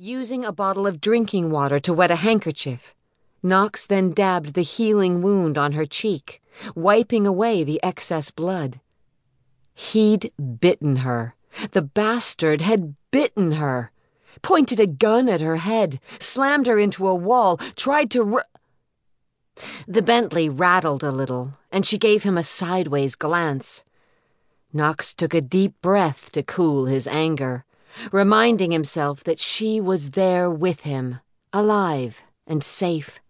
using a bottle of drinking water to wet a handkerchief. Knox then dabbed the healing wound on her cheek, wiping away the excess blood. He'd bitten her. The bastard had bitten her. Pointed a gun at her head, slammed her into a wall, tried to. The Bentley rattled a little, and she gave him a sideways glance. Knox took a deep breath to cool his anger, reminding himself that she was there with him, alive and safe.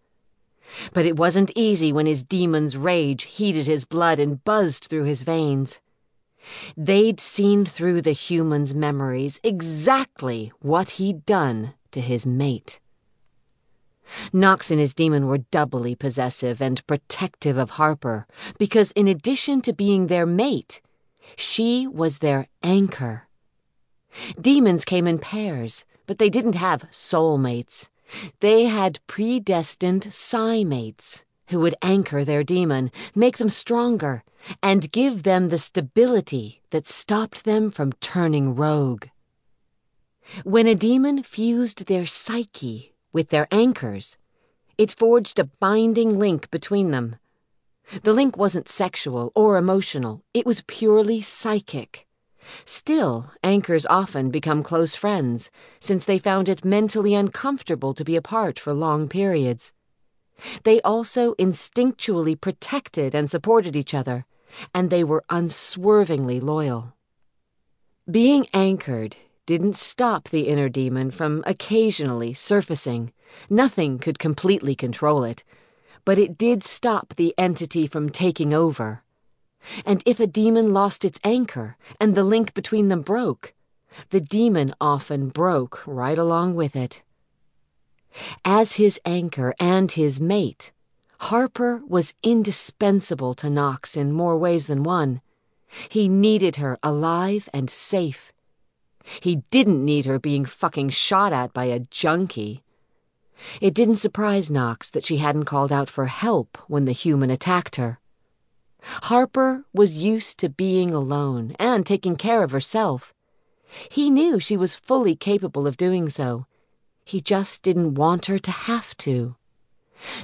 But it wasn't easy when his demon's rage heated his blood and buzzed through his veins. They'd seen through the human's memories exactly what he'd done to his mate. Knox and his demon were doubly possessive and protective of Harper because, in addition to being their mate, she was their anchor. Demons came in pairs, but they didn't have soulmates. They had predestined psi mates who would anchor their demon, make them stronger, and give them the stability that stopped them from turning rogue. When a demon fused their psyche with their anchors, it forged a binding link between them. The link wasn't sexual or emotional, it was purely psychic. Still, anchors often become close friends, since they found it mentally uncomfortable to be apart for long periods. They also instinctually protected and supported each other, and they were unswervingly loyal. Being anchored didn't stop the inner demon from occasionally surfacing. Nothing could completely control it, but it did stop the entity from taking over. And if a demon lost its anchor and the link between them broke, the demon often broke right along with it. As his anchor and his mate, Harper was indispensable to Knox in more ways than one. He needed her alive and safe. He didn't need her being fucking shot at by a junkie. It didn't surprise Knox that she hadn't called out for help when the human attacked her. Harper was used to being alone and taking care of herself. He knew she was fully capable of doing so. He just didn't want her to have to.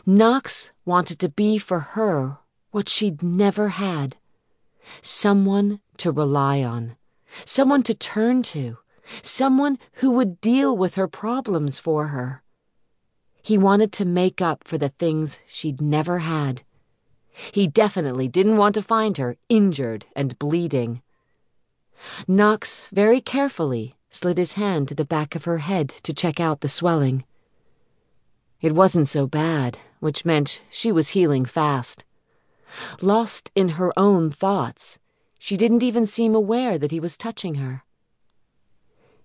Knox wanted to be for her what she'd never had someone to rely on, someone to turn to, someone who would deal with her problems for her. He wanted to make up for the things she'd never had. He definitely didn't want to find her injured and bleeding. Knox very carefully slid his hand to the back of her head to check out the swelling. It wasn't so bad, which meant she was healing fast. Lost in her own thoughts, she didn't even seem aware that he was touching her.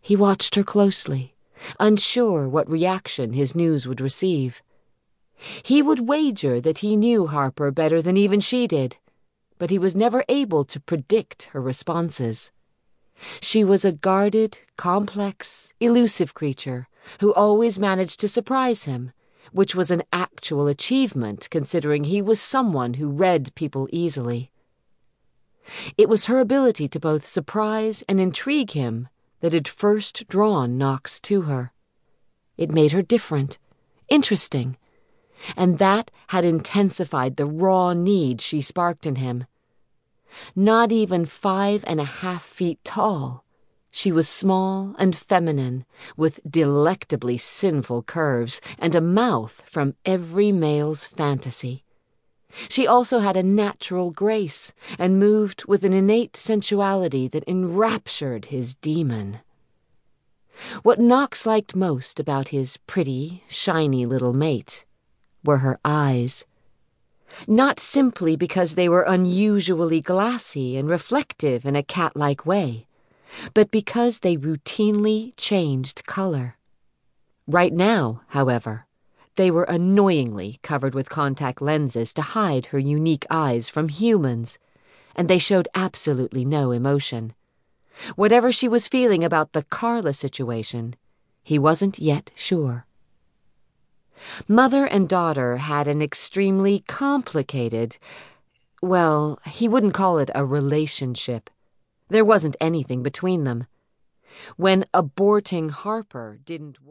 He watched her closely, unsure what reaction his news would receive. He would wager that he knew Harper better than even she did, but he was never able to predict her responses. She was a guarded, complex, elusive creature who always managed to surprise him, which was an actual achievement considering he was someone who read people easily. It was her ability to both surprise and intrigue him that had first drawn Knox to her. It made her different, interesting, and that had intensified the raw need she sparked in him. Not even five and a half feet tall, she was small and feminine, with delectably sinful curves and a mouth from every male's fantasy. She also had a natural grace and moved with an innate sensuality that enraptured his demon. What Knox liked most about his pretty, shiny little mate were her eyes. Not simply because they were unusually glassy and reflective in a cat like way, but because they routinely changed color. Right now, however, they were annoyingly covered with contact lenses to hide her unique eyes from humans, and they showed absolutely no emotion. Whatever she was feeling about the Carla situation, he wasn't yet sure. Mother and daughter had an extremely complicated, well, he wouldn't call it a relationship. There wasn't anything between them. When aborting Harper didn't work,